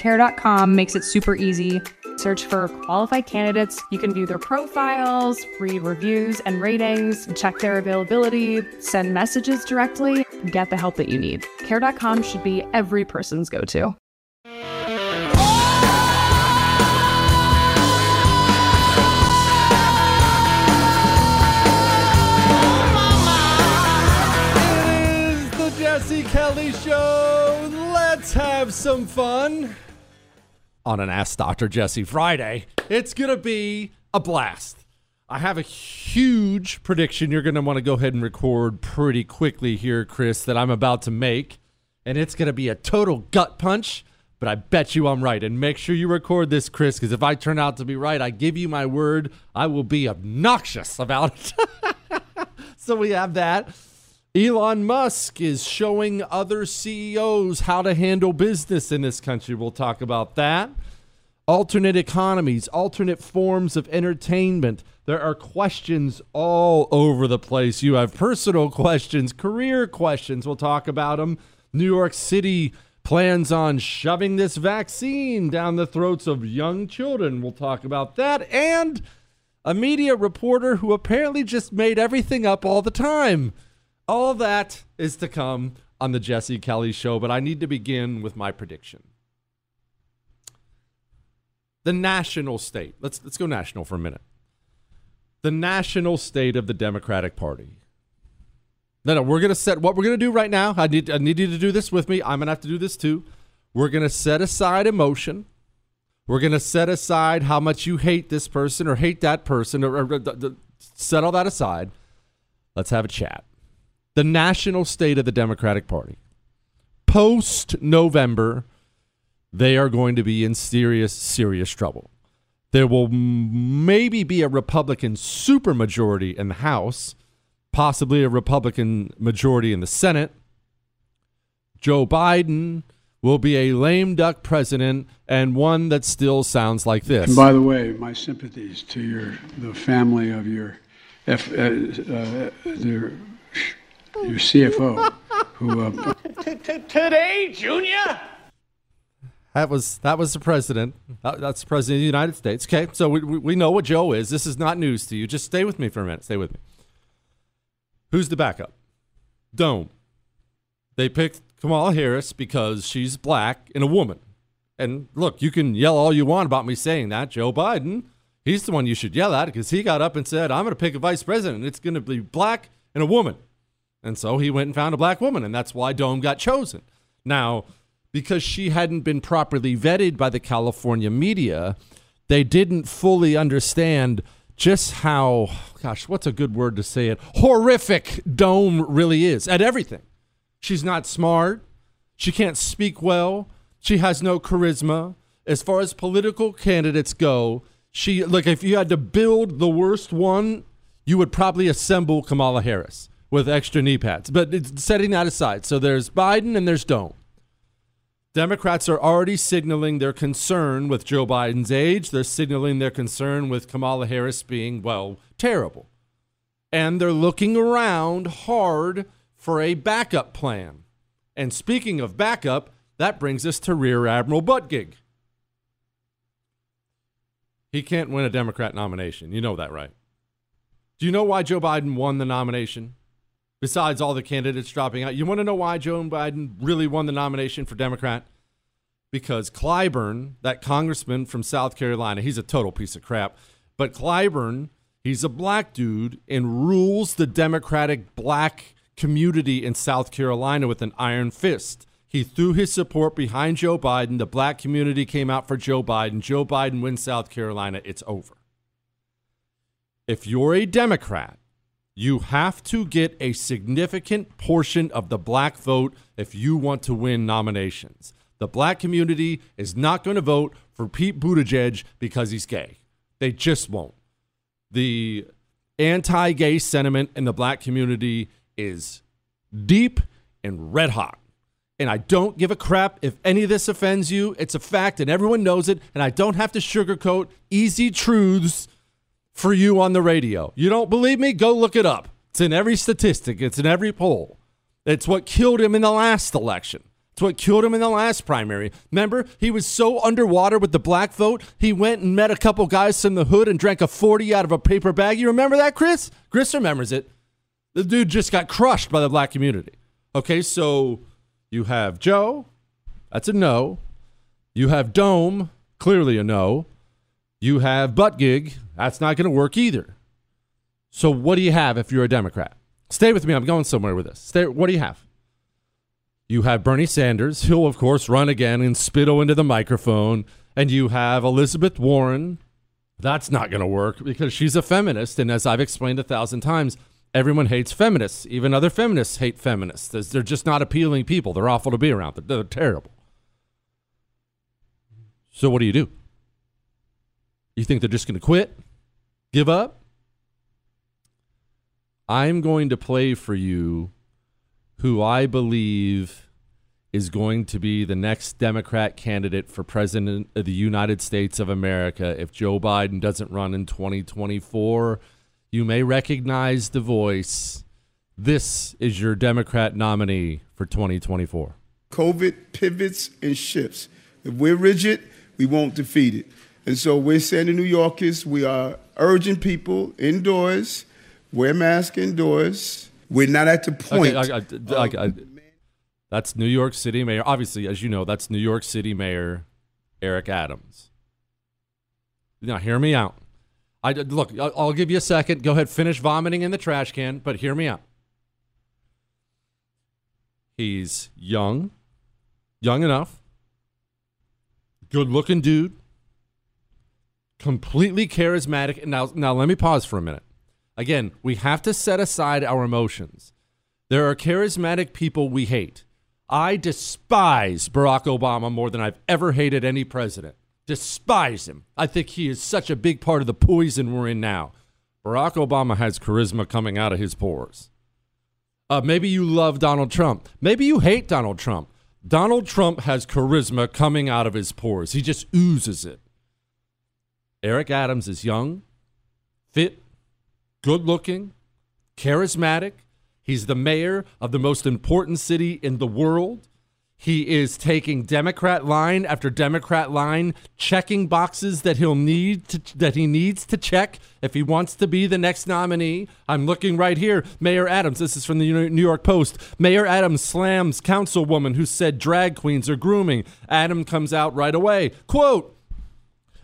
Care.com makes it super easy. Search for qualified candidates. You can view their profiles, read reviews and ratings, check their availability, send messages directly, get the help that you need. Care.com should be every person's go to. Kelly Show. Let's have some fun on an Ask Dr. Jesse Friday. It's going to be a blast. I have a huge prediction you're going to want to go ahead and record pretty quickly here, Chris, that I'm about to make. And it's going to be a total gut punch, but I bet you I'm right. And make sure you record this, Chris, because if I turn out to be right, I give you my word, I will be obnoxious about it. so we have that. Elon Musk is showing other CEOs how to handle business in this country. We'll talk about that. Alternate economies, alternate forms of entertainment. There are questions all over the place. You have personal questions, career questions. We'll talk about them. New York City plans on shoving this vaccine down the throats of young children. We'll talk about that. And a media reporter who apparently just made everything up all the time. All that is to come on the Jesse Kelly show, but I need to begin with my prediction. The national state. Let's let's go national for a minute. The national state of the Democratic Party. No, no, we're gonna set what we're gonna do right now. I need I need you to do this with me. I'm gonna have to do this too. We're gonna set aside emotion. We're gonna set aside how much you hate this person or hate that person, or, or, or, or set all that aside. Let's have a chat the national state of the Democratic Party. Post November, they are going to be in serious, serious trouble. There will maybe be a Republican supermajority in the House, possibly a Republican majority in the Senate. Joe Biden will be a lame duck president and one that still sounds like this. And by the way, my sympathies to your the family of your F, uh, uh, their your CFO, who uh, Today, Junior? That was that was the president. That- that's the president of the United States. Okay, so we, we we know what Joe is. This is not news to you. Just stay with me for a minute. Stay with me. Who's the backup? Dome. They picked Kamala Harris because she's black and a woman. And look, you can yell all you want about me saying that. Joe Biden, he's the one you should yell at because he got up and said, I'm going to pick a vice president. It's going to be black and a woman. And so he went and found a black woman, and that's why Dome got chosen. Now, because she hadn't been properly vetted by the California media, they didn't fully understand just how, gosh, what's a good word to say it? Horrific Dome really is at everything. She's not smart. She can't speak well. She has no charisma. As far as political candidates go, she like if you had to build the worst one, you would probably assemble Kamala Harris with extra knee pads. But it's setting that aside, so there's Biden and there's Dome. Democrats are already signaling their concern with Joe Biden's age. They're signaling their concern with Kamala Harris being, well, terrible. And they're looking around hard for a backup plan. And speaking of backup, that brings us to Rear Admiral Buttigieg. He can't win a Democrat nomination. You know that, right? Do you know why Joe Biden won the nomination? Besides all the candidates dropping out, you want to know why Joe Biden really won the nomination for Democrat? Because Clyburn, that congressman from South Carolina, he's a total piece of crap. But Clyburn, he's a black dude and rules the Democratic black community in South Carolina with an iron fist. He threw his support behind Joe Biden. The black community came out for Joe Biden. Joe Biden wins South Carolina. It's over. If you're a Democrat, you have to get a significant portion of the black vote if you want to win nominations. The black community is not going to vote for Pete Buttigieg because he's gay. They just won't. The anti gay sentiment in the black community is deep and red hot. And I don't give a crap if any of this offends you. It's a fact and everyone knows it. And I don't have to sugarcoat easy truths for you on the radio. You don't believe me? Go look it up. It's in every statistic, it's in every poll. It's what killed him in the last election. It's what killed him in the last primary. Remember, he was so underwater with the black vote, he went and met a couple guys from the hood and drank a 40 out of a paper bag. You remember that, Chris? Chris remembers it. The dude just got crushed by the black community. Okay, so you have Joe, that's a no. You have Dome, clearly a no. You have Buttigieg, that's not going to work either. So what do you have if you're a Democrat? Stay with me. I'm going somewhere with this. Stay, what do you have? You have Bernie Sanders. He'll, of course, run again and spittle into the microphone. And you have Elizabeth Warren. That's not going to work because she's a feminist. And as I've explained a thousand times, everyone hates feminists. Even other feminists hate feminists. They're just not appealing people. They're awful to be around. They're, they're terrible. So what do you do? You think they're just going to quit? Give up? I'm going to play for you who I believe is going to be the next Democrat candidate for president of the United States of America if Joe Biden doesn't run in 2024. You may recognize the voice. This is your Democrat nominee for 2024. COVID pivots and shifts. If we're rigid, we won't defeat it. And so we're saying to New Yorkers, we are urging people indoors, wear masks indoors. We're not at the point. Okay, I, I, I, that's New York City Mayor. Obviously, as you know, that's New York City Mayor Eric Adams. Now, hear me out. I look. I'll, I'll give you a second. Go ahead, finish vomiting in the trash can, but hear me out. He's young, young enough, good-looking dude, completely charismatic. Now, now let me pause for a minute. Again, we have to set aside our emotions. There are charismatic people we hate. I despise Barack Obama more than I've ever hated any president. Despise him. I think he is such a big part of the poison we're in now. Barack Obama has charisma coming out of his pores. Uh, maybe you love Donald Trump. Maybe you hate Donald Trump. Donald Trump has charisma coming out of his pores. He just oozes it. Eric Adams is young, fit, good looking, charismatic. He's the mayor of the most important city in the world. He is taking Democrat line after Democrat line, checking boxes that he'll need to, that he needs to check if he wants to be the next nominee. I'm looking right here. Mayor Adams, this is from the New York Post. Mayor Adams slams councilwoman who said drag queens are grooming. Adam comes out right away. Quote,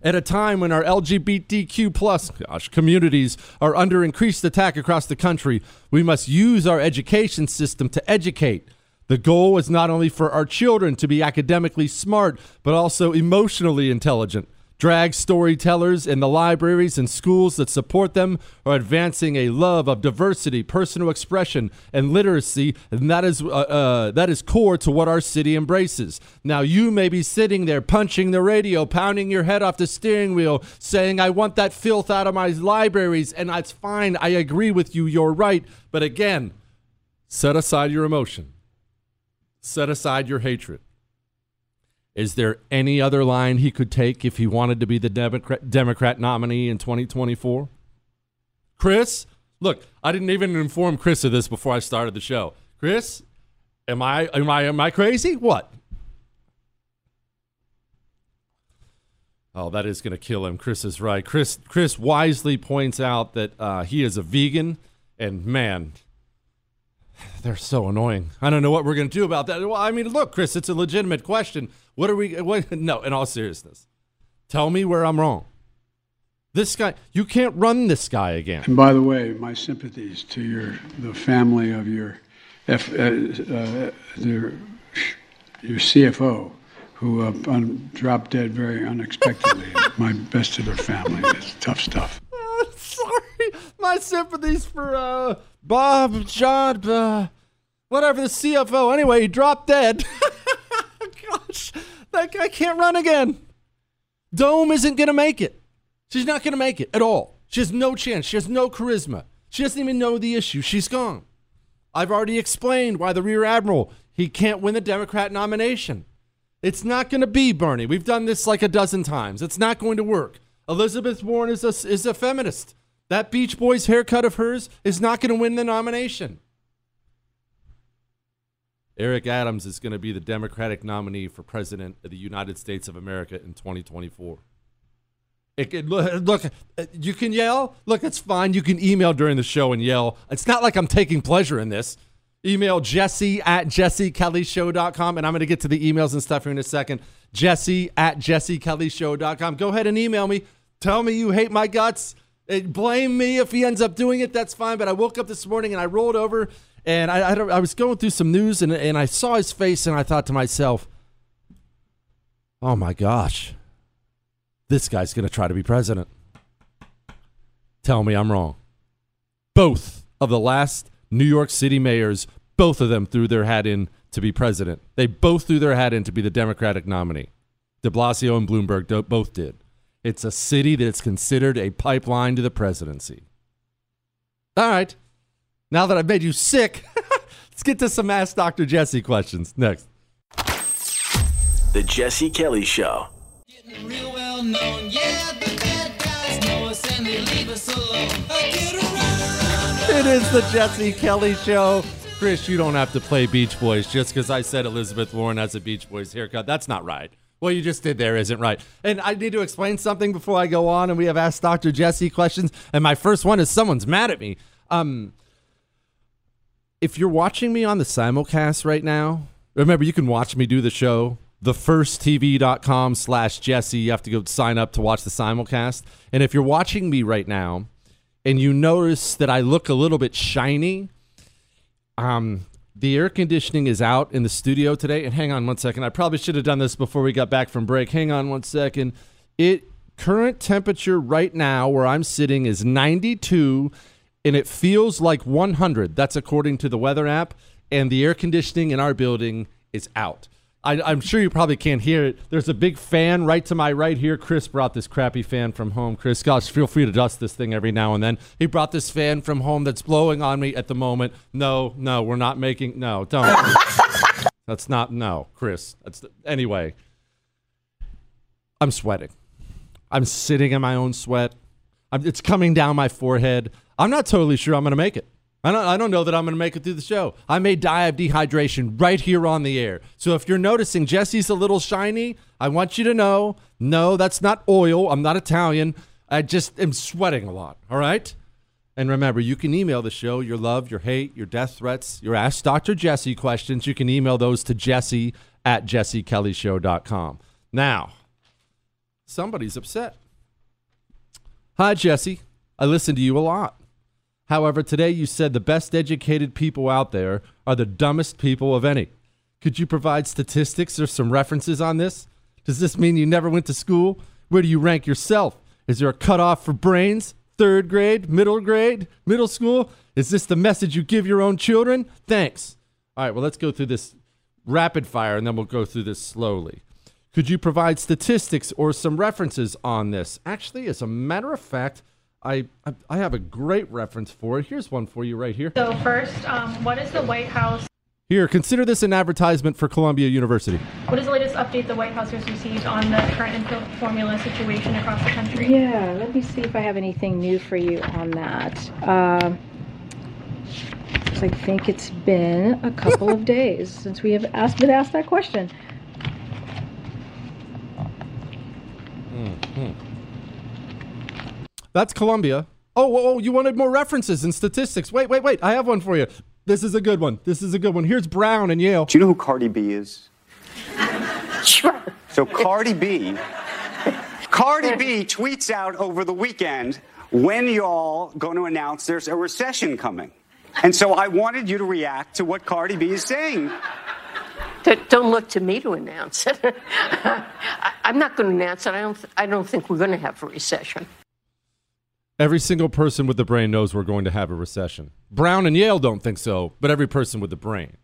at a time when our LGBTQ plus gosh, communities are under increased attack across the country, we must use our education system to educate. The goal is not only for our children to be academically smart, but also emotionally intelligent. Drag storytellers in the libraries and schools that support them are advancing a love of diversity, personal expression, and literacy, and that is uh, uh, that is core to what our city embraces. Now, you may be sitting there punching the radio, pounding your head off the steering wheel, saying, "I want that filth out of my libraries," and that's fine. I agree with you. You're right, but again, set aside your emotion set aside your hatred. Is there any other line he could take if he wanted to be the Democrat, Democrat nominee in 2024? Chris, look, I didn't even inform Chris of this before I started the show. Chris, am I am I am I crazy? What? Oh, that is going to kill him. Chris is right. Chris Chris wisely points out that uh, he is a vegan, and man, they're so annoying. I don't know what we're going to do about that. Well, I mean, look, Chris, it's a legitimate question. What are we? What, no, in all seriousness, tell me where I'm wrong. This guy, you can't run this guy again. And by the way, my sympathies to your the family of your F, uh, uh, their, your CFO, who uh, un, dropped dead very unexpectedly. my best to their family. It's tough stuff. sorry, my sympathies for uh, Bob, John, uh, whatever the CFO. Anyway, he dropped dead. Gosh, guy can't run again. Dome isn't going to make it. She's not going to make it at all. She has no chance. She has no charisma. She doesn't even know the issue. She's gone. I've already explained why the Rear Admiral, he can't win the Democrat nomination. It's not going to be Bernie. We've done this like a dozen times. It's not going to work. Elizabeth Warren is a, is a feminist. That Beach Boys haircut of hers is not going to win the nomination. Eric Adams is going to be the Democratic nominee for President of the United States of America in 2024. It, it, look, you can yell. Look, it's fine. You can email during the show and yell. It's not like I'm taking pleasure in this. Email jesse at jessekellyshow.com. And I'm going to get to the emails and stuff here in a second. Jesse at jessekellyshow.com. Go ahead and email me. Tell me you hate my guts. Eh, blame me if he ends up doing it. That's fine. But I woke up this morning and I rolled over and I, I, I was going through some news and, and I saw his face and I thought to myself, oh my gosh, this guy's going to try to be president. Tell me I'm wrong. Both of the last New York City mayors, both of them threw their hat in to be president. They both threw their hat in to be the Democratic nominee. De Blasio and Bloomberg both did. It's a city that's considered a pipeline to the presidency. All right. Now that I've made you sick, let's get to some Ask Dr. Jesse questions next. The Jesse Kelly Show. It is the Jesse Kelly Show. Chris, you don't have to play Beach Boys just because I said Elizabeth Warren has a Beach Boys haircut. That's not right. What you just did there isn't right. And I need to explain something before I go on. And we have asked Dr. Jesse questions. And my first one is someone's mad at me. Um, if you're watching me on the simulcast right now, remember you can watch me do the show. Thefirsttv.com slash Jesse. You have to go sign up to watch the simulcast. And if you're watching me right now and you notice that I look a little bit shiny, um, the air conditioning is out in the studio today. And hang on one second. I probably should have done this before we got back from break. Hang on one second. It current temperature right now where I'm sitting is 92 and it feels like 100. That's according to the weather app. And the air conditioning in our building is out. I, am sure you probably can't hear it. There's a big fan right to my right here. Chris brought this crappy fan from home. Chris, gosh, feel free to dust this thing every now and then. He brought this fan from home that's blowing on me at the moment. No, no, we're not making. No, don't. that's not. No, Chris. That's anyway. I'm sweating. I'm sitting in my own sweat. I'm, it's coming down my forehead. I'm not totally sure I'm going to make it. I don't, I don't know that I'm going to make it through the show. I may die of dehydration right here on the air. So if you're noticing Jesse's a little shiny, I want you to know no, that's not oil. I'm not Italian. I just am sweating a lot. All right? And remember, you can email the show your love, your hate, your death threats, your Ask Dr. Jesse questions. You can email those to jesse at jessekellyshow.com. Now, somebody's upset. Hi, Jesse. I listen to you a lot. However, today you said the best educated people out there are the dumbest people of any. Could you provide statistics or some references on this? Does this mean you never went to school? Where do you rank yourself? Is there a cutoff for brains? Third grade, middle grade, middle school? Is this the message you give your own children? Thanks. All right, well, let's go through this rapid fire and then we'll go through this slowly. Could you provide statistics or some references on this? Actually, as a matter of fact, I, I have a great reference for it. Here's one for you right here. So first, um, what is the White House? Here, consider this an advertisement for Columbia University. What is the latest update the White House has received on the current infant formula situation across the country? Yeah, let me see if I have anything new for you on that. Uh, I think it's been a couple of days since we have asked, been asked that question. That's Columbia. Oh, oh, oh, you wanted more references and statistics. Wait, wait, wait. I have one for you. This is a good one. This is a good one. Here's Brown and Yale. Do you know who Cardi B is? Sure. So Cardi B, Cardi B tweets out over the weekend when y'all going to announce there's a recession coming. And so I wanted you to react to what Cardi B is saying. Don't look to me to announce it. I'm not going to announce it. I don't. I don't think we're going to have a recession. Every single person with the brain knows we're going to have a recession. Brown and Yale don't think so, but every person with the brain.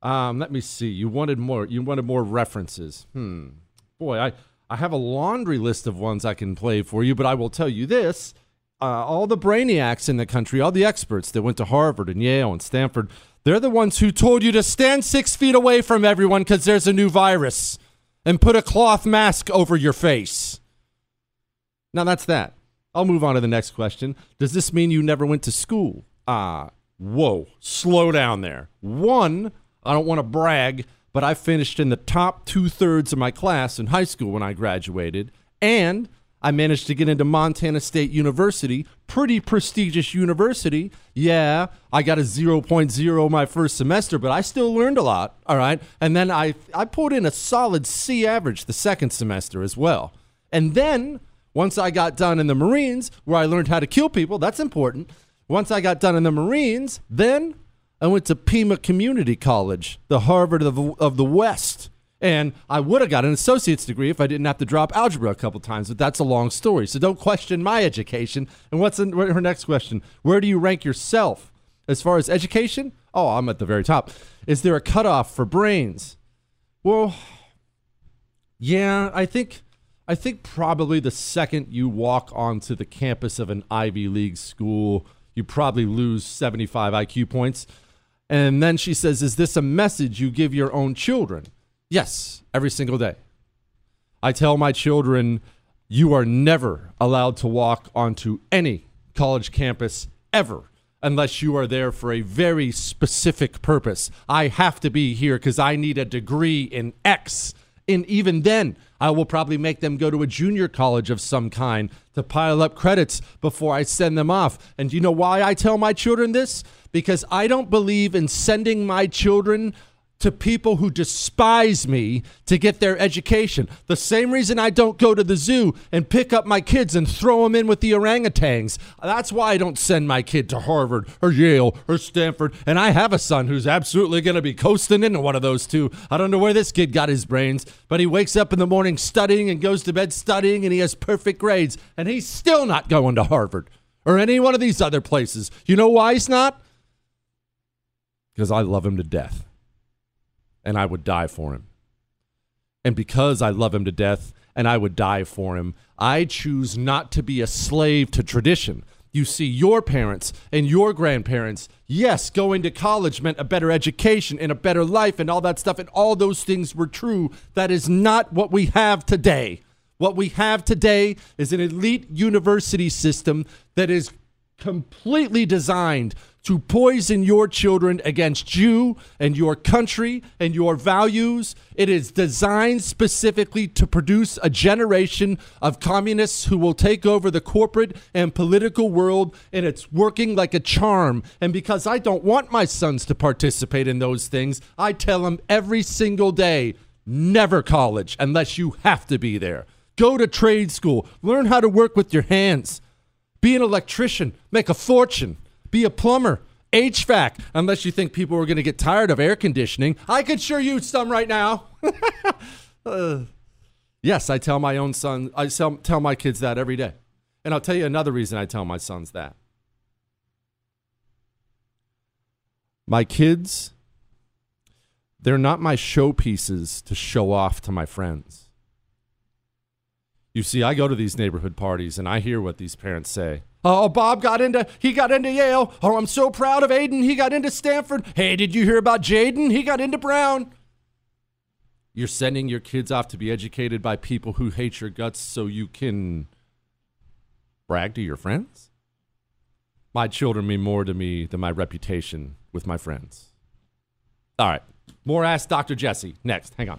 Um, let me see. You wanted more. You wanted more references. Hmm. Boy, I I have a laundry list of ones I can play for you, but I will tell you this: uh, all the brainiacs in the country, all the experts that went to Harvard and Yale and Stanford, they're the ones who told you to stand six feet away from everyone because there's a new virus, and put a cloth mask over your face. Now that's that. I'll move on to the next question. Does this mean you never went to school? Ah, whoa, slow down there. One, I don't want to brag, but I finished in the top two thirds of my class in high school when I graduated, and I managed to get into Montana State University, pretty prestigious university. Yeah, I got a 0.0 my first semester, but I still learned a lot, all right? And then I I put in a solid C average the second semester as well. And then once I got done in the Marines, where I learned how to kill people, that's important. Once I got done in the Marines, then I went to Pima Community College, the Harvard of the, of the West. And I would have got an associate's degree if I didn't have to drop algebra a couple times, but that's a long story. So don't question my education. And what's in, her next question? Where do you rank yourself as far as education? Oh, I'm at the very top. Is there a cutoff for brains? Well, yeah, I think I think probably the second you walk onto the campus of an Ivy League school, you probably lose 75 IQ points. And then she says, Is this a message you give your own children? Yes, every single day. I tell my children, You are never allowed to walk onto any college campus ever unless you are there for a very specific purpose. I have to be here because I need a degree in X. And even then, I will probably make them go to a junior college of some kind to pile up credits before I send them off. And you know why I tell my children this? Because I don't believe in sending my children to people who despise me to get their education. The same reason I don't go to the zoo and pick up my kids and throw them in with the orangutans. That's why I don't send my kid to Harvard or Yale or Stanford. And I have a son who's absolutely going to be coasting into one of those two. I don't know where this kid got his brains, but he wakes up in the morning studying and goes to bed studying and he has perfect grades. And he's still not going to Harvard or any one of these other places. You know why he's not? Because I love him to death and I would die for him. And because I love him to death and I would die for him, I choose not to be a slave to tradition. You see, your parents and your grandparents, yes, going to college meant a better education and a better life and all that stuff, and all those things were true. That is not what we have today. What we have today is an elite university system that is completely designed to poison your children against you and your country and your values. It is designed specifically to produce a generation of communists who will take over the corporate and political world, and it's working like a charm. And because I don't want my sons to participate in those things, I tell them every single day never college unless you have to be there. Go to trade school, learn how to work with your hands. Be an electrician, make a fortune. Be a plumber, HVAC, unless you think people are going to get tired of air conditioning. I could sure use some right now. uh, yes, I tell my own son, I tell, tell my kids that every day. And I'll tell you another reason I tell my sons that. My kids, they're not my showpieces to show off to my friends. You see, I go to these neighborhood parties and I hear what these parents say. Oh, Bob got into he got into Yale. Oh, I'm so proud of Aiden. He got into Stanford. Hey, did you hear about Jaden? He got into Brown. You're sending your kids off to be educated by people who hate your guts so you can brag to your friends? My children mean more to me than my reputation with my friends. All right. More Ask Dr. Jesse next. Hang on.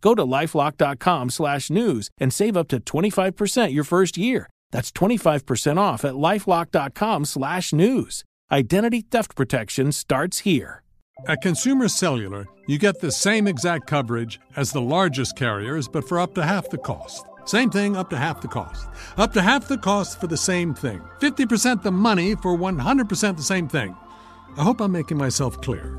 Go to lifelock.com/news and save up to 25% your first year. That's 25% off at lifelock.com slash news. Identity theft protection starts here. At Consumer Cellular, you get the same exact coverage as the largest carriers, but for up to half the cost. Same thing, up to half the cost. Up to half the cost for the same thing. 50% the money for 100% the same thing. I hope I'm making myself clear.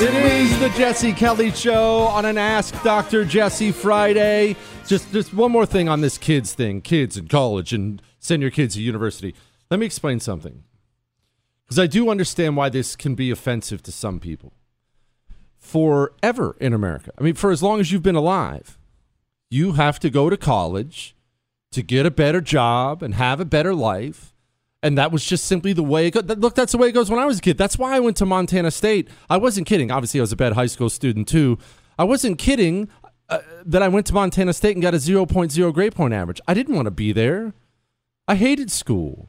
It is the Jesse Kelly Show on an Ask Dr. Jesse Friday. Just, just one more thing on this kids thing kids in college and send your kids to university. Let me explain something. Because I do understand why this can be offensive to some people. Forever in America, I mean, for as long as you've been alive, you have to go to college to get a better job and have a better life. And that was just simply the way it goes. Look, that's the way it goes when I was a kid. That's why I went to Montana State. I wasn't kidding. Obviously, I was a bad high school student too. I wasn't kidding uh, that I went to Montana State and got a 0.0 grade point average. I didn't want to be there. I hated school.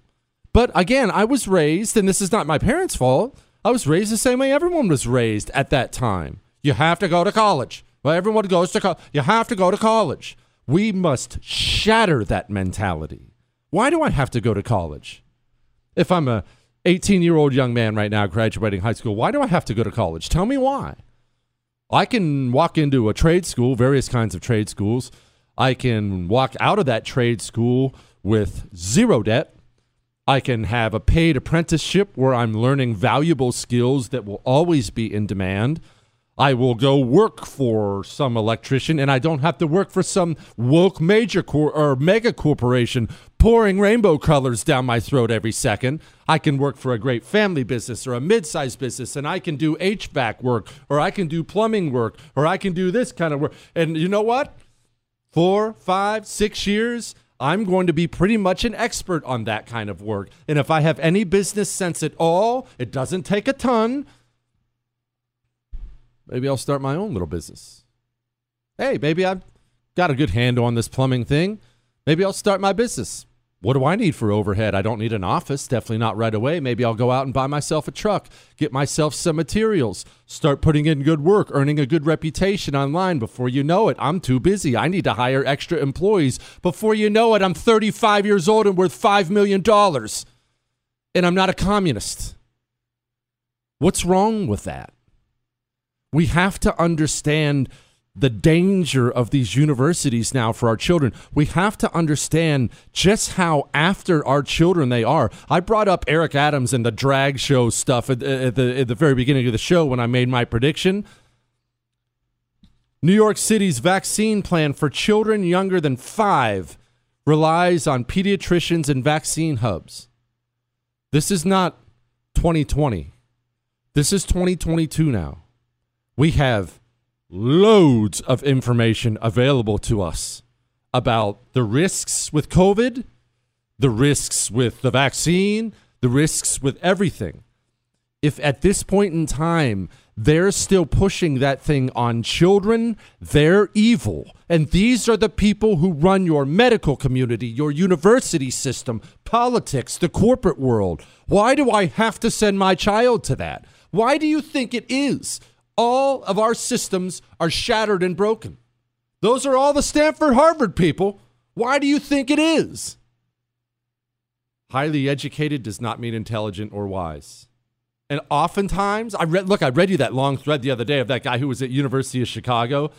But again, I was raised, and this is not my parents' fault. I was raised the same way everyone was raised at that time. You have to go to college. Well, everyone goes to college. You have to go to college. We must shatter that mentality. Why do I have to go to college? If I'm a 18 year old young man right now graduating high school, why do I have to go to college? Tell me why. I can walk into a trade school, various kinds of trade schools. I can walk out of that trade school with zero debt. I can have a paid apprenticeship where I'm learning valuable skills that will always be in demand. I will go work for some electrician and I don't have to work for some woke major cor- or mega corporation pouring rainbow colors down my throat every second. I can work for a great family business or a mid-sized business and I can do HVAC work or I can do plumbing work or I can do this kind of work. And you know what? Four, five, six years, I'm going to be pretty much an expert on that kind of work. And if I have any business sense at all, it doesn't take a ton. Maybe I'll start my own little business. Hey, maybe I've got a good handle on this plumbing thing. Maybe I'll start my business. What do I need for overhead? I don't need an office, definitely not right away. Maybe I'll go out and buy myself a truck, get myself some materials, start putting in good work, earning a good reputation online. Before you know it, I'm too busy. I need to hire extra employees. Before you know it, I'm 35 years old and worth $5 million. And I'm not a communist. What's wrong with that? We have to understand the danger of these universities now for our children. We have to understand just how after our children they are. I brought up Eric Adams and the drag show stuff at, at, the, at the very beginning of the show when I made my prediction. New York City's vaccine plan for children younger than five relies on pediatricians and vaccine hubs. This is not 2020. This is 2022 now. We have loads of information available to us about the risks with COVID, the risks with the vaccine, the risks with everything. If at this point in time they're still pushing that thing on children, they're evil. And these are the people who run your medical community, your university system, politics, the corporate world. Why do I have to send my child to that? Why do you think it is? All of our systems are shattered and broken. Those are all the Stanford Harvard people. Why do you think it is? Highly educated does not mean intelligent or wise. And oftentimes, I read look, I read you that long thread the other day of that guy who was at University of Chicago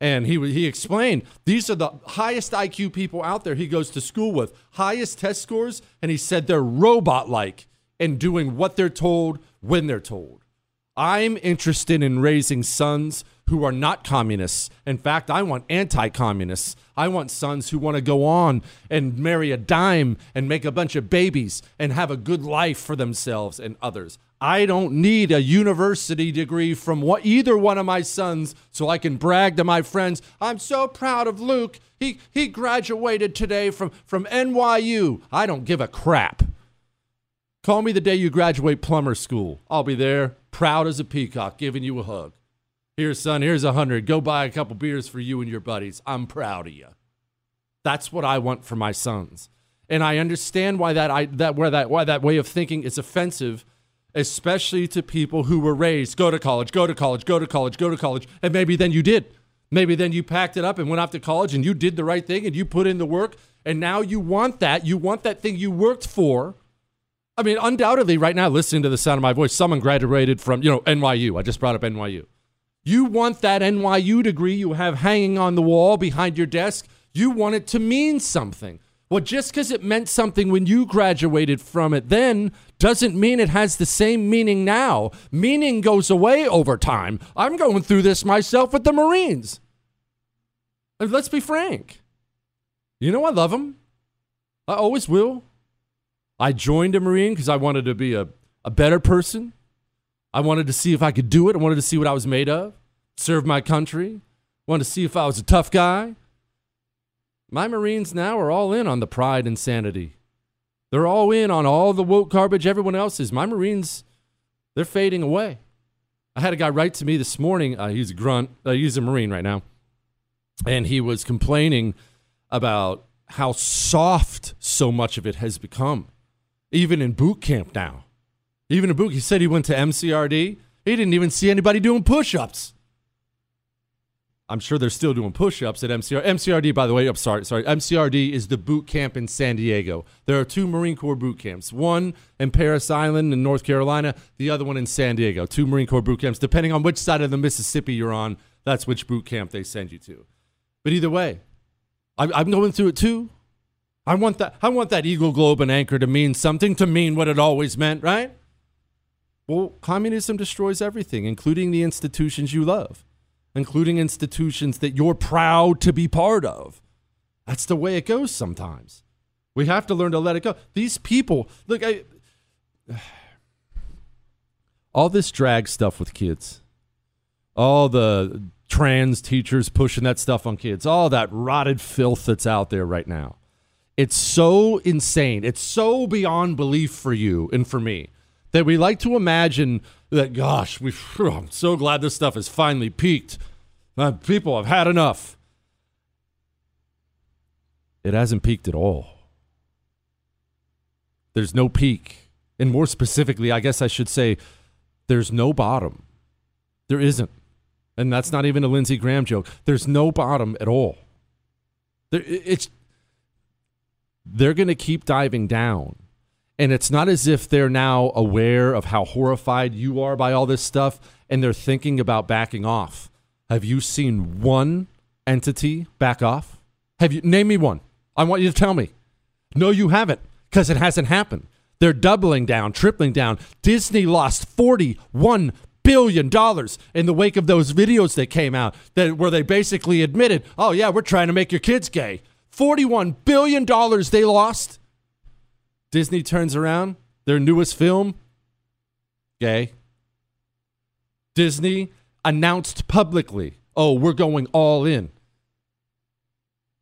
and he he explained these are the highest IQ people out there he goes to school with, highest test scores, and he said they're robot like in doing what they're told when they're told. I'm interested in raising sons who are not communists. In fact, I want anti communists. I want sons who want to go on and marry a dime and make a bunch of babies and have a good life for themselves and others. I don't need a university degree from what, either one of my sons so I can brag to my friends. I'm so proud of Luke. He, he graduated today from, from NYU. I don't give a crap. Call me the day you graduate plumber school. I'll be there proud as a peacock, giving you a hug. Here, son, here's a hundred. Go buy a couple beers for you and your buddies. I'm proud of you. That's what I want for my sons. And I understand why that I that where that why that way of thinking is offensive, especially to people who were raised go to college, go to college, go to college, go to college, and maybe then you did. Maybe then you packed it up and went off to college and you did the right thing and you put in the work and now you want that. You want that thing you worked for I mean, undoubtedly, right now, listening to the sound of my voice, someone graduated from, you know, NYU. I just brought up NYU. You want that NYU degree you have hanging on the wall behind your desk, you want it to mean something. Well, just because it meant something when you graduated from it then doesn't mean it has the same meaning now. Meaning goes away over time. I'm going through this myself with the Marines. Let's be frank. You know, I love them. I always will. I joined a Marine because I wanted to be a, a better person. I wanted to see if I could do it. I wanted to see what I was made of, serve my country, wanted to see if I was a tough guy. My Marines now are all in on the pride and sanity. They're all in on all the woke garbage everyone else is. My Marines, they're fading away. I had a guy write to me this morning. Uh, he's a grunt. Uh, he's a Marine right now. And he was complaining about how soft so much of it has become, even in boot camp now. Even in boot, he said he went to MCRD. He didn't even see anybody doing push ups. I'm sure they're still doing push-ups at MCR. MCRD, by the way, I'm sorry, sorry. MCRD is the boot camp in San Diego. There are two Marine Corps boot camps. One in Parris Island in North Carolina, the other one in San Diego. Two Marine Corps boot camps. Depending on which side of the Mississippi you're on, that's which boot camp they send you to. But either way, I, I'm going through it too. I want that. I want that eagle, globe, and anchor to mean something, to mean what it always meant, right? Well, communism destroys everything, including the institutions you love including institutions that you're proud to be part of. That's the way it goes sometimes. We have to learn to let it go. These people, look, I, all this drag stuff with kids, all the trans teachers pushing that stuff on kids, all that rotted filth that's out there right now. It's so insane. It's so beyond belief for you and for me that we like to imagine that, gosh, we, I'm so glad this stuff has finally peaked. Uh, people have had enough. It hasn't peaked at all. There's no peak. And more specifically, I guess I should say, there's no bottom. There isn't. And that's not even a Lindsey Graham joke. There's no bottom at all. There, it's they're going to keep diving down. And it's not as if they're now aware of how horrified you are by all this stuff and they're thinking about backing off. Have you seen one entity back off? Have you name me one? I want you to tell me. No, you haven't, because it hasn't happened. They're doubling down, tripling down. Disney lost forty-one billion dollars in the wake of those videos that came out that where they basically admitted, "Oh yeah, we're trying to make your kids gay." Forty-one billion dollars they lost. Disney turns around, their newest film, gay. Disney announced publicly, oh, we're going all in.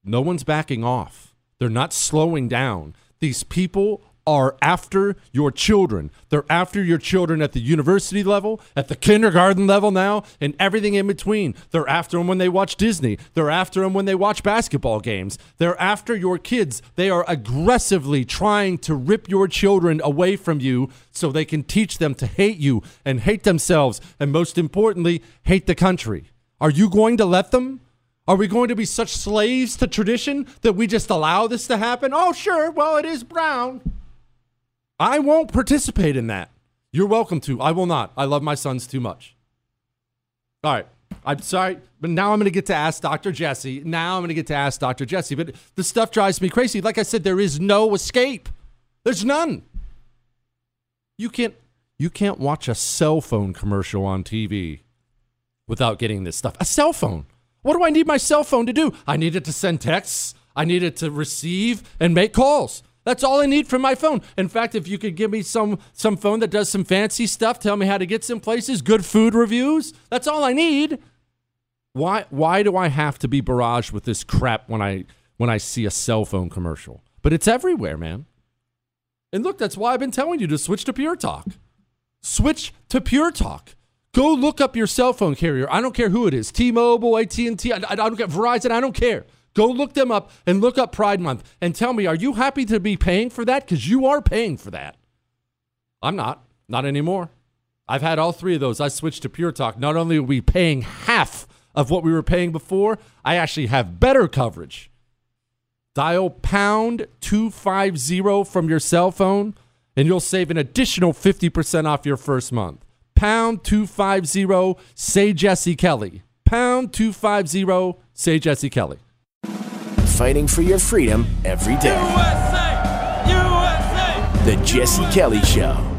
No one's backing off. They're not slowing down. These people are after your children. They're after your children at the university level, at the kindergarten level now, and everything in between. They're after them when they watch Disney. They're after them when they watch basketball games. They're after your kids. They are aggressively trying to rip your children away from you so they can teach them to hate you and hate themselves, and most importantly, hate the country. Are you going to let them? Are we going to be such slaves to tradition that we just allow this to happen? Oh, sure. Well, it is brown. I won't participate in that. You're welcome to. I will not. I love my sons too much. All right. I'm sorry, but now I'm going to get to ask Dr. Jesse. Now I'm going to get to ask Dr. Jesse. But the stuff drives me crazy. Like I said, there is no escape. There's none. You can't you can't watch a cell phone commercial on TV without getting this stuff. A cell phone. What do I need my cell phone to do? I need it to send texts. I need it to receive and make calls. That's all I need from my phone. In fact, if you could give me some some phone that does some fancy stuff, tell me how to get some places, good food reviews, that's all I need. Why why do I have to be barraged with this crap when I when I see a cell phone commercial? But it's everywhere, man. And look, that's why I've been telling you to switch to Pure Talk. Switch to Pure Talk. Go look up your cell phone carrier. I don't care who it is. T-Mobile, AT&T, I, I don't care Verizon, I don't care. Go look them up and look up Pride Month and tell me, are you happy to be paying for that? Because you are paying for that. I'm not. Not anymore. I've had all three of those. I switched to Pure Talk. Not only are we paying half of what we were paying before, I actually have better coverage. Dial pound 250 from your cell phone, and you'll save an additional 50% off your first month. Pound 250, say Jesse Kelly. Pound 250, say Jesse Kelly fighting for your freedom every day. USA! USA! The Jesse Kelly Show.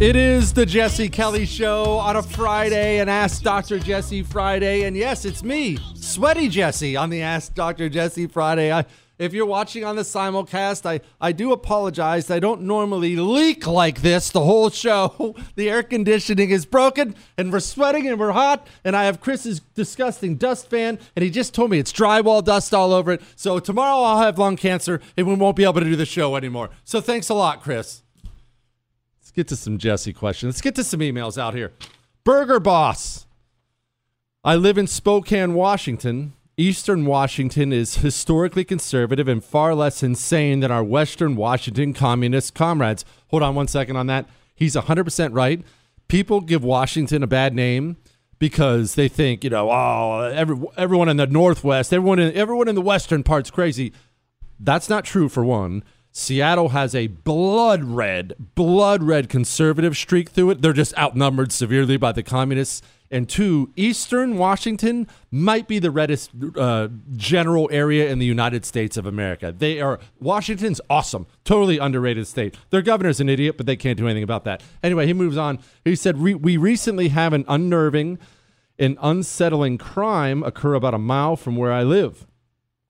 It is the Jesse Kelly Show on a Friday, and Ask Dr. Jesse Friday. And yes, it's me, Sweaty Jesse, on the Ask Dr. Jesse Friday. I, If you're watching on the simulcast, I, I do apologize. I don't normally leak like this the whole show. The air conditioning is broken, and we're sweating and we're hot, and I have Chris's disgusting dust fan, and he just told me it's drywall dust all over it. So tomorrow I'll have lung cancer, and we won't be able to do the show anymore. So thanks a lot, Chris. Let's get to some Jesse questions. Let's get to some emails out here. Burger Boss. I live in Spokane, Washington. Eastern Washington is historically conservative and far less insane than our Western Washington communist comrades. Hold on one second on that. He's 100% right. People give Washington a bad name because they think, you know, oh, every, everyone in the Northwest, everyone in, everyone in the Western part's crazy. That's not true, for one. Seattle has a blood red, blood red conservative streak through it. They're just outnumbered severely by the communists. And two, Eastern Washington might be the reddest uh, general area in the United States of America. They are Washington's awesome, totally underrated state. Their governor's an idiot, but they can't do anything about that. Anyway, he moves on. He said, "We recently have an unnerving and unsettling crime occur about a mile from where I live.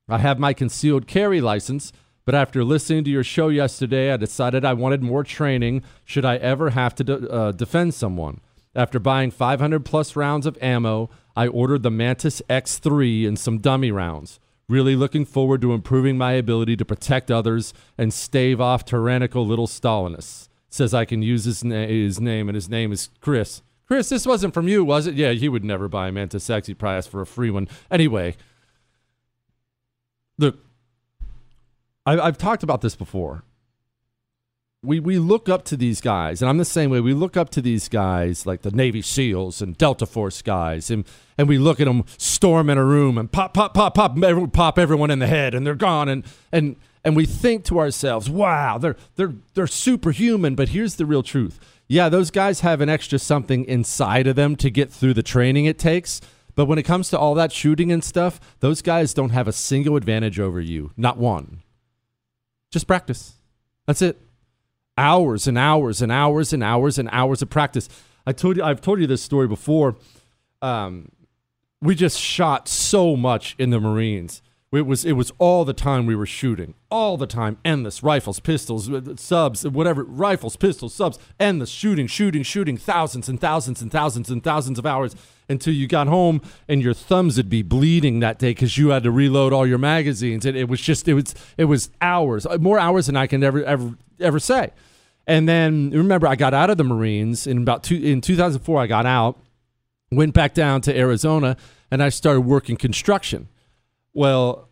I have my concealed carry license." But after listening to your show yesterday, I decided I wanted more training should I ever have to de- uh, defend someone. After buying 500 plus rounds of ammo, I ordered the Mantis X3 and some dummy rounds. Really looking forward to improving my ability to protect others and stave off tyrannical little Stalinists. Says I can use his, na- his name, and his name is Chris. Chris, this wasn't from you, was it? Yeah, he would never buy a Mantis X. He'd probably ask for a free one. Anyway, look, I, I've talked about this before we we look up to these guys, and I'm the same way. We look up to these guys like the Navy SEALs and Delta Force guys, and and we look at them storm in a room and pop pop pop pop pop everyone in the head, and they're gone, and and and we think to ourselves, wow, they're they're they're superhuman. But here's the real truth: yeah, those guys have an extra something inside of them to get through the training it takes. But when it comes to all that shooting and stuff, those guys don't have a single advantage over you, not one. Just practice. That's it hours and hours and hours and hours and hours of practice. I told you, I've told you this story before. Um, we just shot so much in the Marines. It was it was all the time we were shooting, all the time, endless rifles, pistols, uh, subs, whatever rifles, pistols, subs, endless shooting, shooting, shooting, thousands and thousands and thousands and thousands of hours until you got home and your thumbs would be bleeding that day because you had to reload all your magazines. And it was just it was it was hours, uh, more hours than I can ever ever ever say. And then remember, I got out of the Marines in about two, in 2004. I got out, went back down to Arizona, and I started working construction. Well,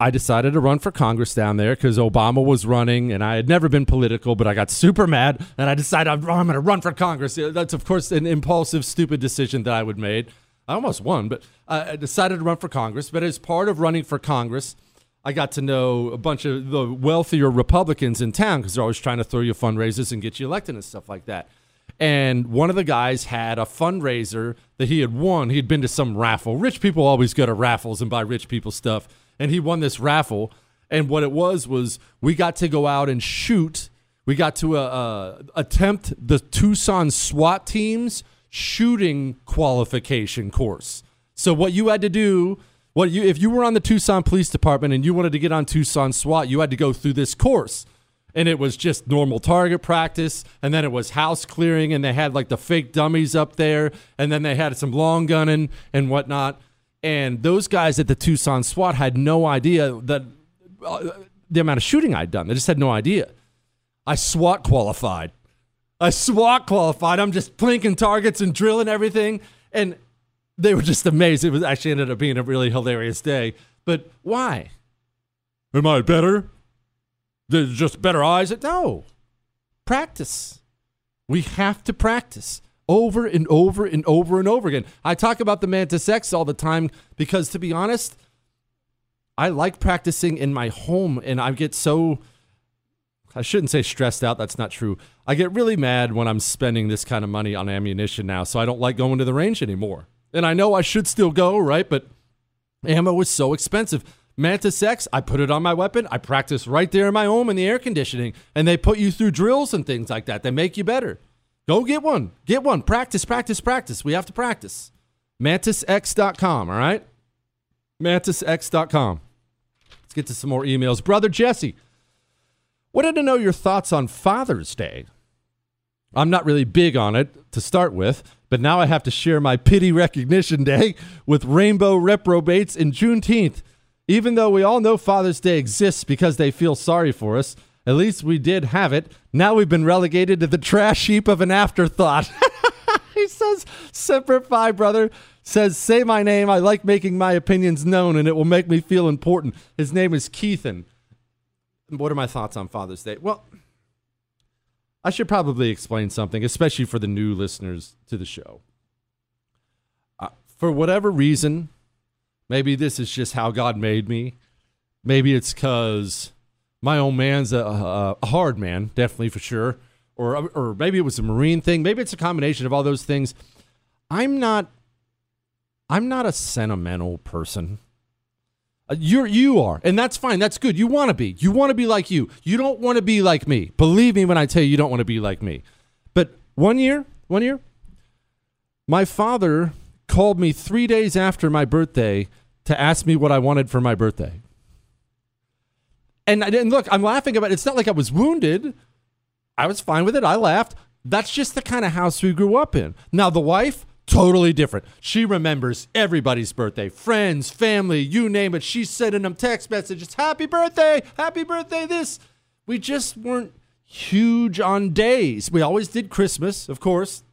I decided to run for Congress down there because Obama was running, and I had never been political, but I got super mad, and I decided I'm, I'm going to run for Congress. That's of course an impulsive, stupid decision that I would made. I almost won, but uh, I decided to run for Congress. But as part of running for Congress, I got to know a bunch of the wealthier Republicans in town because they're always trying to throw you fundraisers and get you elected and stuff like that. And one of the guys had a fundraiser that he had won. He'd been to some raffle. Rich people always go to raffles and buy rich people stuff. And he won this raffle. And what it was was we got to go out and shoot. We got to uh, uh, attempt the Tucson SWAT team's shooting qualification course. So what you had to do what you if you were on the Tucson Police Department and you wanted to get on Tucson SWAT, you had to go through this course. And it was just normal target practice, and then it was house clearing, and they had like the fake dummies up there, and then they had some long gunning and whatnot. And those guys at the Tucson SWAT had no idea that uh, the amount of shooting I'd done. They just had no idea. I SWAT qualified. I SWAT qualified. I'm just plinking targets and drilling everything. And they were just amazed. It was actually ended up being a really hilarious day. But why? Am I better? There's just better eyes? No. Practice. We have to practice over and over and over and over again. I talk about the Mantis X all the time because, to be honest, I like practicing in my home and I get so. I shouldn't say stressed out. That's not true. I get really mad when I'm spending this kind of money on ammunition now, so I don't like going to the range anymore. And I know I should still go, right? But ammo was so expensive. Mantis X, I put it on my weapon. I practice right there in my home in the air conditioning. And they put you through drills and things like that. They make you better. Go get one. Get one. Practice, practice, practice. We have to practice. MantisX.com, all right? MantisX.com. Let's get to some more emails. Brother Jesse, wanted to know your thoughts on Father's Day. I'm not really big on it to start with, but now I have to share my pity recognition day with rainbow reprobates in Juneteenth. Even though we all know Father's Day exists because they feel sorry for us, at least we did have it. Now we've been relegated to the trash heap of an afterthought. he says, Semper Fi, brother. Says, say my name. I like making my opinions known, and it will make me feel important. His name is Keithan. What are my thoughts on Father's Day? Well, I should probably explain something, especially for the new listeners to the show. Uh, for whatever reason, maybe this is just how God made me. Maybe it's because my old man's a, a, a, hard man, definitely for sure. Or, or maybe it was a Marine thing. Maybe it's a combination of all those things. I'm not. I'm not a sentimental person. You're you are, and that's fine. That's good. You want to be. You want to be like you. You don't want to be like me. Believe me when I tell you, you don't want to be like me. But one year, one year, my father called me three days after my birthday to ask me what I wanted for my birthday. And, I didn't look, I'm laughing about it. It's not like I was wounded. I was fine with it. I laughed. That's just the kind of house we grew up in. Now, the wife, totally different. She remembers everybody's birthday, friends, family, you name it. She's sending them text messages, happy birthday, happy birthday, this. We just weren't huge on days. We always did Christmas, of course.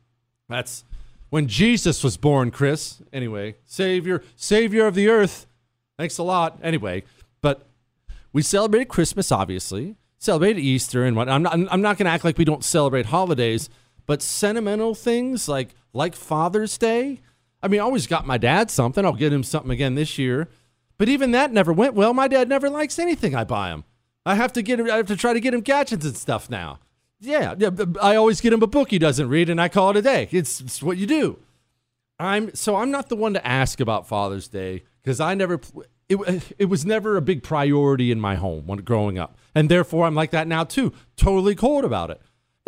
That's when Jesus was born, Chris. Anyway, Savior, Savior of the earth. Thanks a lot. Anyway, but we celebrated Christmas, obviously, celebrated Easter, and what. I'm not, I'm not going to act like we don't celebrate holidays, but sentimental things like like Father's Day. I mean, I always got my dad something. I'll get him something again this year, but even that never went well. My dad never likes anything I buy him. I have to get him. I have to try to get him gadgets and stuff now. Yeah, yeah. I always get him a book he doesn't read, and I call it a day. It's, it's what you do. I'm so I'm not the one to ask about Father's Day because I never it, it was never a big priority in my home when growing up. And therefore, I'm like that now too, totally cold about it.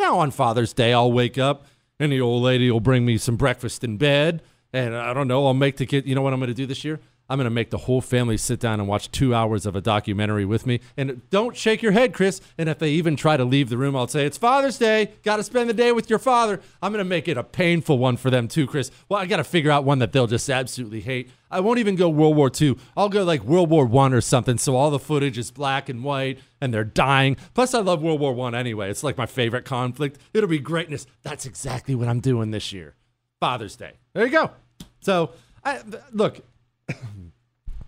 Now, on Father's Day, I'll wake up and the old lady will bring me some breakfast in bed. And I don't know, I'll make the kid, you know what I'm going to do this year? I'm going to make the whole family sit down and watch two hours of a documentary with me. And don't shake your head, Chris. And if they even try to leave the room, I'll say, It's Father's Day. Got to spend the day with your father. I'm going to make it a painful one for them, too, Chris. Well, I got to figure out one that they'll just absolutely hate. I won't even go World War II. I'll go like World War One or something. So all the footage is black and white and they're dying. Plus, I love World War One anyway. It's like my favorite conflict. It'll be greatness. That's exactly what I'm doing this year. Father's Day. There you go. So, I, look,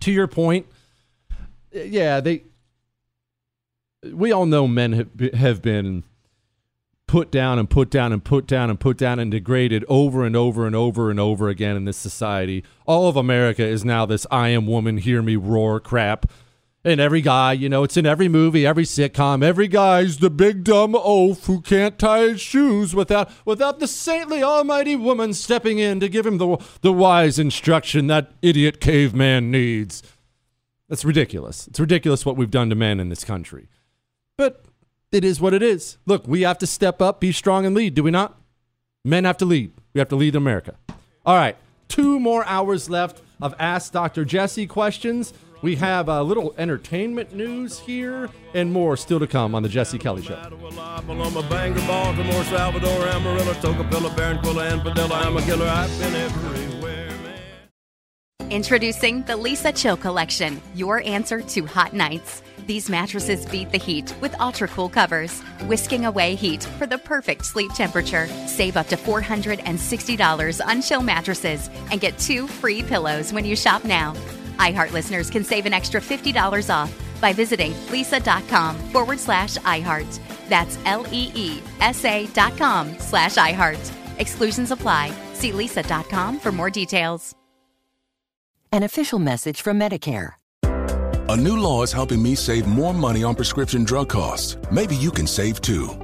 to your point, yeah, they. We all know men have been put down and put down and put down and put down and degraded over and over and over and over again in this society. All of America is now this I am woman, hear me roar crap. And every guy, you know, it's in every movie, every sitcom. Every guy's the big dumb oaf who can't tie his shoes without without the saintly almighty woman stepping in to give him the the wise instruction that idiot caveman needs. That's ridiculous. It's ridiculous what we've done to men in this country. But it is what it is. Look, we have to step up, be strong, and lead, do we not? Men have to lead. We have to lead America. All right, two more hours left of Ask Dr. Jesse questions. We have a little entertainment news here and more still to come on the Jesse Kelly Show. Introducing the Leesa Chill Collection, your answer to hot nights. These mattresses beat the heat with ultra cool covers, whisking away heat for the perfect sleep temperature. Save up to $460 on chill mattresses and get two free pillows when you shop now iHeart listeners can save an extra $50 off by visiting leesa.com forward slash iHeart. That's L E E S A dot com slash iHeart. Exclusions apply. See leesa.com for more details. An official message from Medicare. A new law is helping me save more money on prescription drug costs. Maybe you can save too.